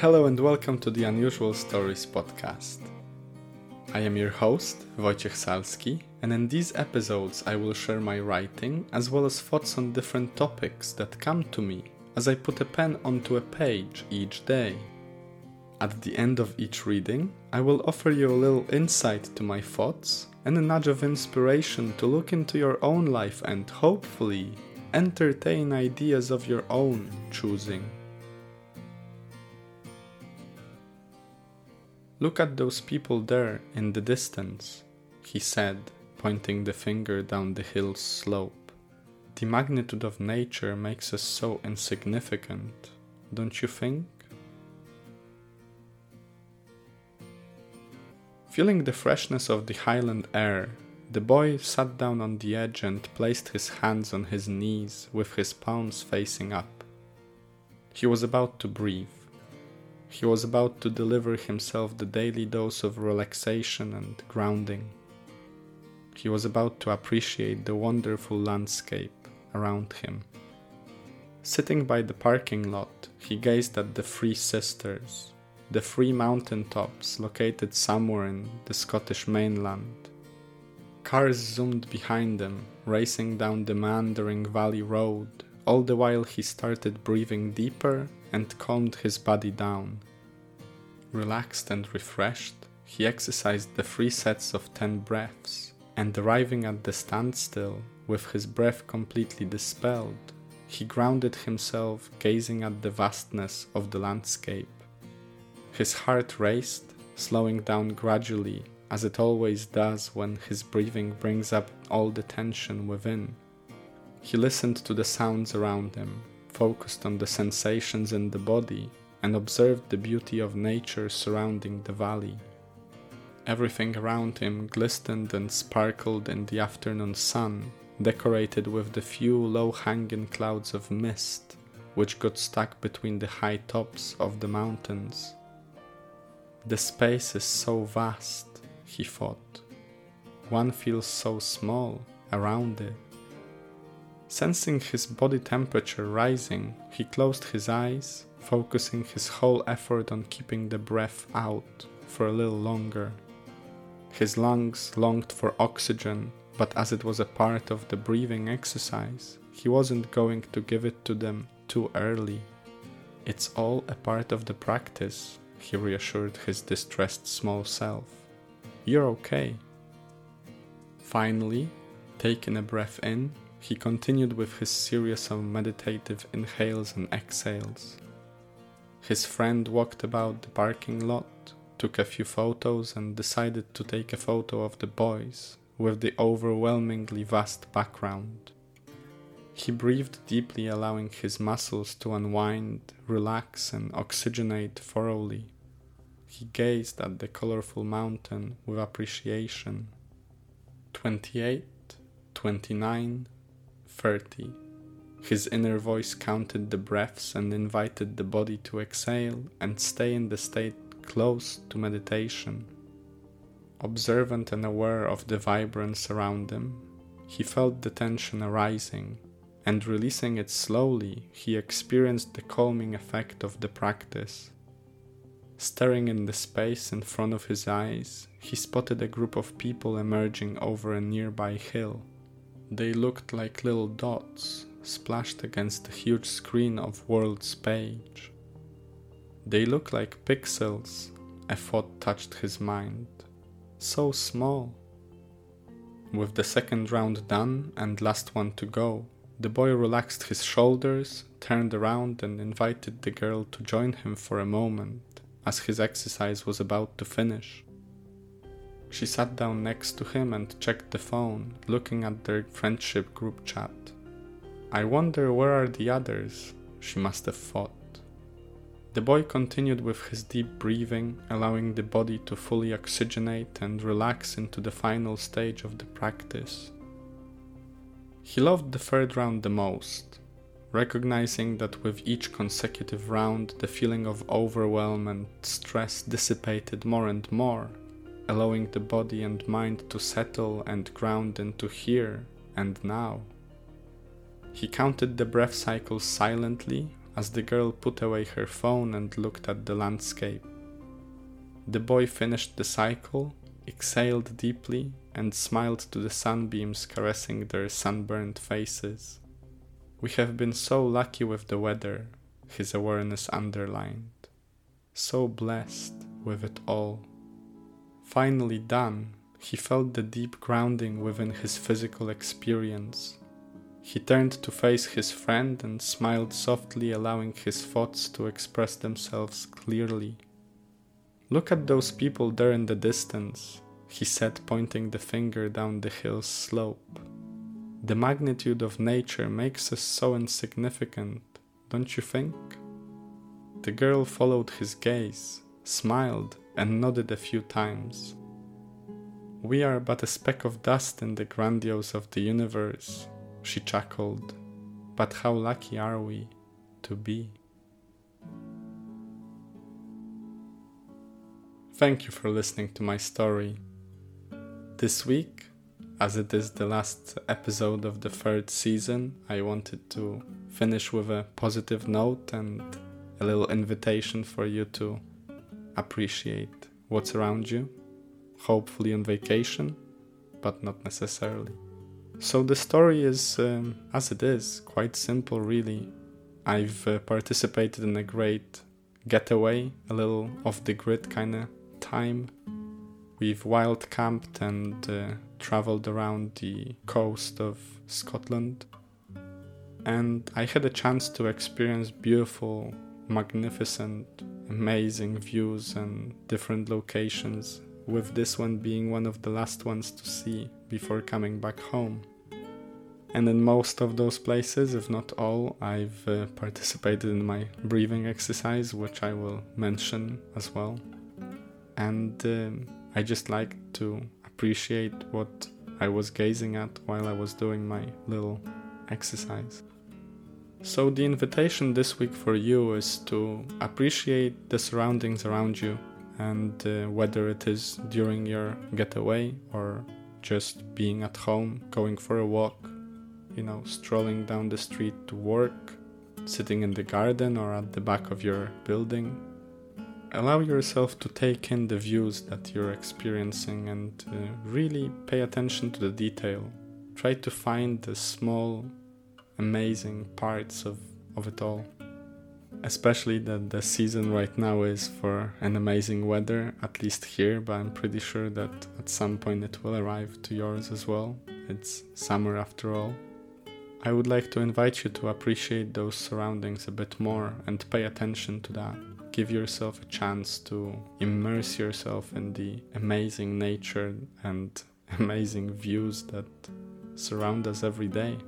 Hello and welcome to the Unusual Stories podcast. I am your host, Wojciech Salski, and in these episodes I will share my writing as well as thoughts on different topics that come to me as I put a pen onto a page each day. At the end of each reading, I will offer you a little insight to my thoughts and a nudge of inspiration to look into your own life and hopefully entertain ideas of your own choosing. Look at those people there in the distance, he said, pointing the finger down the hill's slope. The magnitude of nature makes us so insignificant, don't you think? Feeling the freshness of the highland air, the boy sat down on the edge and placed his hands on his knees with his palms facing up. He was about to breathe. He was about to deliver himself the daily dose of relaxation and grounding. He was about to appreciate the wonderful landscape around him. Sitting by the parking lot, he gazed at the Three Sisters, the three mountain tops located somewhere in the Scottish mainland. Cars zoomed behind them, racing down the meandering valley road, all the while he started breathing deeper and calmed his body down. Relaxed and refreshed, he exercised the three sets of ten breaths, and arriving at the standstill, with his breath completely dispelled, he grounded himself gazing at the vastness of the landscape. His heart raced, slowing down gradually, as it always does when his breathing brings up all the tension within. He listened to the sounds around him, focused on the sensations in the body, and observed the beauty of nature surrounding the valley. Everything around him glistened and sparkled in the afternoon sun, decorated with the few low hanging clouds of mist which got stuck between the high tops of the mountains. The space is so vast, he thought. One feels so small around it. Sensing his body temperature rising, he closed his eyes, focusing his whole effort on keeping the breath out for a little longer. His lungs longed for oxygen, but as it was a part of the breathing exercise, he wasn't going to give it to them too early. It's all a part of the practice, he reassured his distressed small self. You're okay. Finally, taking a breath in, he continued with his series of meditative inhales and exhales. His friend walked about the parking lot, took a few photos, and decided to take a photo of the boys with the overwhelmingly vast background. He breathed deeply, allowing his muscles to unwind, relax, and oxygenate thoroughly. He gazed at the colorful mountain with appreciation. 28, 29, 30. His inner voice counted the breaths and invited the body to exhale and stay in the state close to meditation. Observant and aware of the vibrance around him, he felt the tension arising, and releasing it slowly, he experienced the calming effect of the practice. Staring in the space in front of his eyes, he spotted a group of people emerging over a nearby hill. They looked like little dots splashed against the huge screen of World's page. They look like pixels, a thought touched his mind. So small. With the second round done and last one to go, the boy relaxed his shoulders, turned around, and invited the girl to join him for a moment as his exercise was about to finish. She sat down next to him and checked the phone, looking at their friendship group chat. I wonder where are the others, she must have thought. The boy continued with his deep breathing, allowing the body to fully oxygenate and relax into the final stage of the practice. He loved the third round the most, recognizing that with each consecutive round the feeling of overwhelm and stress dissipated more and more, allowing the body and mind to settle and ground into here and now. He counted the breath cycles silently, as the girl put away her phone and looked at the landscape. The boy finished the cycle, exhaled deeply, and smiled to the sunbeams caressing their sunburned faces. We have been so lucky with the weather, his awareness underlined. So blessed with it all. Finally done, he felt the deep grounding within his physical experience. He turned to face his friend and smiled softly, allowing his thoughts to express themselves clearly. Look at those people there in the distance, he said, pointing the finger down the hill's slope. The magnitude of nature makes us so insignificant, don't you think? The girl followed his gaze, smiled, and nodded a few times. We are but a speck of dust in the grandiose of the universe, she chuckled. But how lucky are we to be? Thank you for listening to my story. This week, as it is the last episode of the third season, I wanted to finish with a positive note and a little invitation for you to appreciate what's around you, hopefully on vacation, but not necessarily. So the story is, um, as it is, quite simple, really. I've uh, participated in a great getaway, a little off the grid kind of time. We've wild camped and uh, traveled around the coast of Scotland. And I had a chance to experience beautiful, magnificent, amazing views and different locations, with this one being one of the last ones to see before coming back home. And in most of those places, if not all, I've uh, participated in my breathing exercise, which I will mention as well. And um, I just like to appreciate what I was gazing at while I was doing my little exercise. So, the invitation this week for you is to appreciate the surroundings around you, and uh, whether it is during your getaway or just being at home, going for a walk, you know, strolling down the street to work, sitting in the garden or at the back of your building. Allow yourself to take in the views that you're experiencing and uh, really pay attention to the detail. Try to find the small, amazing parts of, of it all. Especially that the season right now is for an amazing weather, at least here, but I'm pretty sure that at some point it will arrive to yours as well. It's summer after all. I would like to invite you to appreciate those surroundings a bit more and pay attention to that. Give yourself a chance to immerse yourself in the amazing nature and amazing views that surround us every day.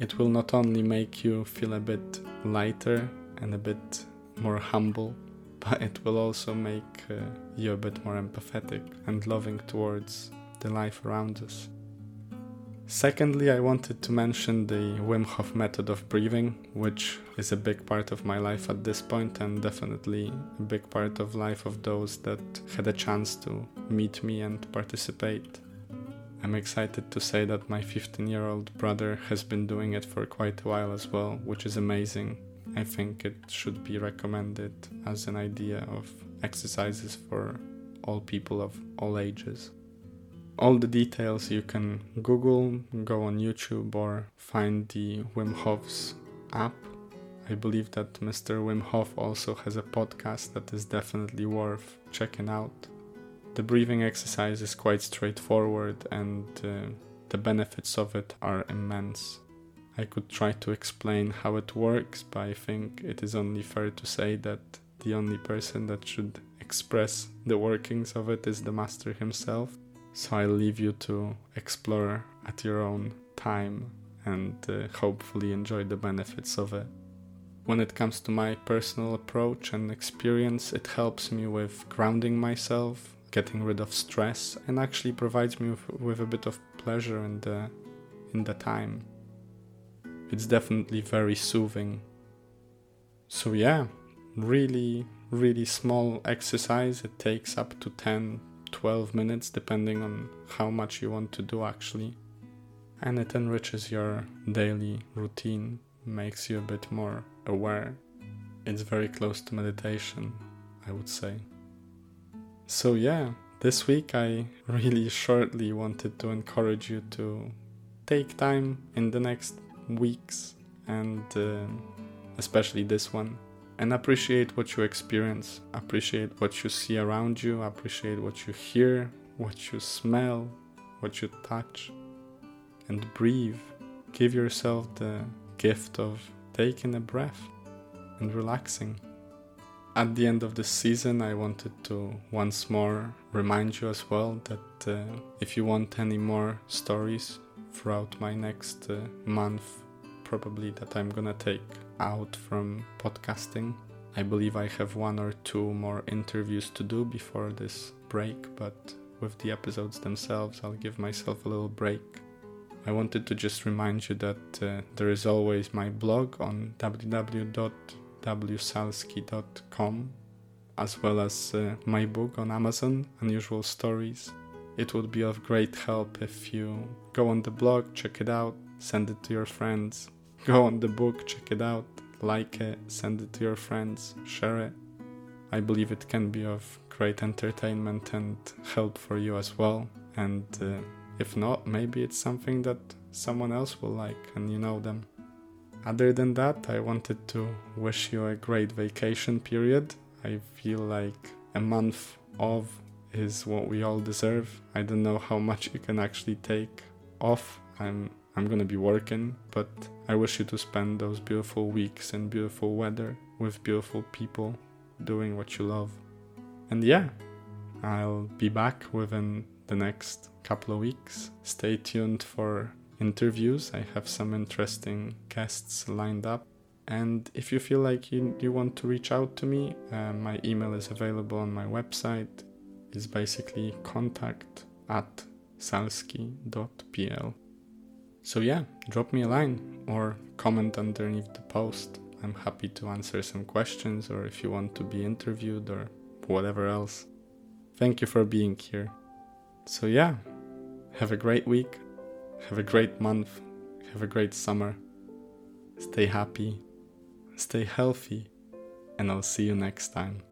It will not only make you feel a bit lighter and a bit more humble, but it will also make uh, you a bit more empathetic and loving towards the life around us. Secondly, I wanted to mention the Wim Hof method of breathing, which is a big part of my life at this point and definitely a big part of life of those that had a chance to meet me and participate. I'm excited to say that my 15 year old brother has been doing it for quite a while as well, which is amazing. I think it should be recommended as an idea of exercises for all people of all ages all the details you can Google, go on YouTube, or find the Wim Hof's app. I believe that Mr. Wim Hof also has a podcast that is definitely worth checking out. The breathing exercise is quite straightforward, and uh, the benefits of it are immense. I could try to explain how it works, but I think it is only fair to say that the only person that should express the workings of it is the master himself. So I leave you to explore at your own time and uh, hopefully enjoy the benefits of it. When it comes to my personal approach and experience, it helps me with grounding myself, getting rid of stress, and actually provides me with, with a bit of pleasure in the in the time. It's definitely very soothing. So yeah, really really small exercise. It takes up to 10 12 minutes depending on how much you want to do actually and it enriches your daily routine makes you a bit more aware. It's very close to meditation, I would say. So, yeah, this week I really shortly wanted to encourage you to take time in the next weeks and uh, especially this one and appreciate what you experience, appreciate what you see around you, appreciate what you hear, what you smell, what you touch, and breathe. Give yourself the gift of taking a breath and relaxing. At the end of the season, I wanted to once more remind you as well that uh, if you want any more stories throughout my next uh, month, probably that I'm gonna take out from podcasting. I believe I have one or two more interviews to do before this break, but with the episodes themselves, I'll give myself a little break. I wanted to just remind you that uh, there is always my blog on www.wsalski.com, as well as uh, my book on Amazon, Unusual Stories. It would be of great help if you go on the blog, check it out, send it to your friends. Go on the book, check it out, like it, send it to your friends, share it. I believe it can be of great entertainment and help for you as well. And uh, if not, maybe it's something that someone else will like and you know them. Other than that, I wanted to wish you a great vacation period. I feel like a month of is what we all deserve. I don't know how much you can actually take off. I'm I'm gonna be working, but I wish you to spend those beautiful weeks in beautiful weather with beautiful people doing what you love. And yeah, I'll be back within the next couple of weeks. Stay tuned for interviews. I have some interesting guests lined up. And if you feel like you, you want to reach out to me, uh, my email is available on my website. It's basically contact at salski.pl. So, yeah, drop me a line or comment underneath the post. I'm happy to answer some questions or if you want to be interviewed or whatever else. Thank you for being here. So, yeah, have a great week, have a great month, have a great summer. Stay happy, stay healthy, and I'll see you next time.